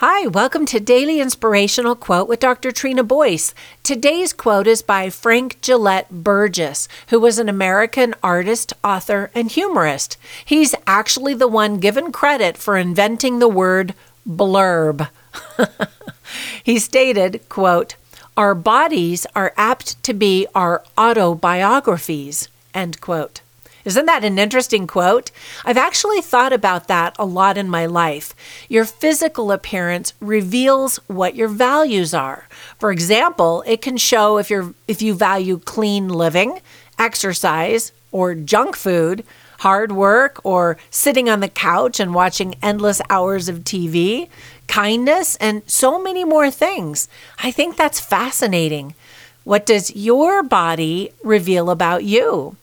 Hi, welcome to Daily Inspirational Quote with Dr. Trina Boyce. Today's quote is by Frank Gelett Burgess, who was an American artist, author, and humorist. He's actually the one given credit for inventing the word blurb. he stated, quote, Our bodies are apt to be our autobiographies, end quote. Isn't that an interesting quote? I've actually thought about that a lot in my life. Your physical appearance reveals what your values are. For example, it can show if you're if you value clean living, exercise, or junk food, hard work, or sitting on the couch and watching endless hours of TV, kindness, and so many more things. I think that's fascinating. What does your body reveal about you?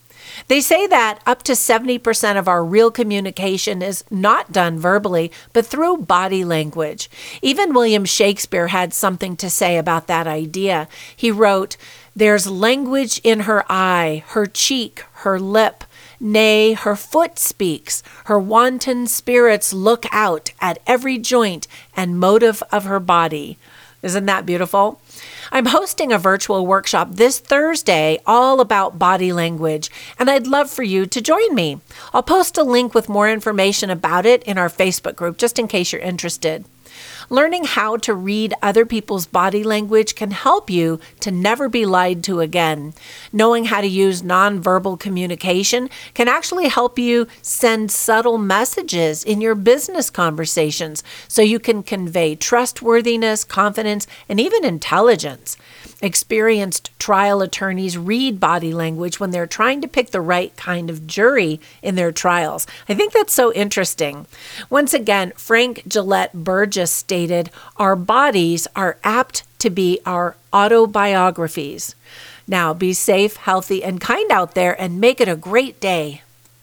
They say that up to 70% of our real communication is not done verbally, but through body language. Even William Shakespeare had something to say about that idea. He wrote, There's language in her eye, her cheek, her lip. Nay, her foot speaks, her wanton spirits look out at every joint and motive of her body. Isn't that beautiful? I'm hosting a virtual workshop this Thursday all about body language, and I'd love for you to join me. I'll post a link with more information about it in our Facebook group just in case you're interested. Learning how to read other people's body language can help you to never be lied to again. Knowing how to use nonverbal communication can actually help you send subtle messages in your business conversations so you can convey trustworthiness, confidence, and even intelligence. Experienced trial attorneys read body language when they're trying to pick the right kind of jury in their trials. I think that's so interesting. Once again, Frank Gelett Burgess stated, Our bodies are apt to be our autobiographies. Now, be safe, healthy, and kind out there and make it a great day.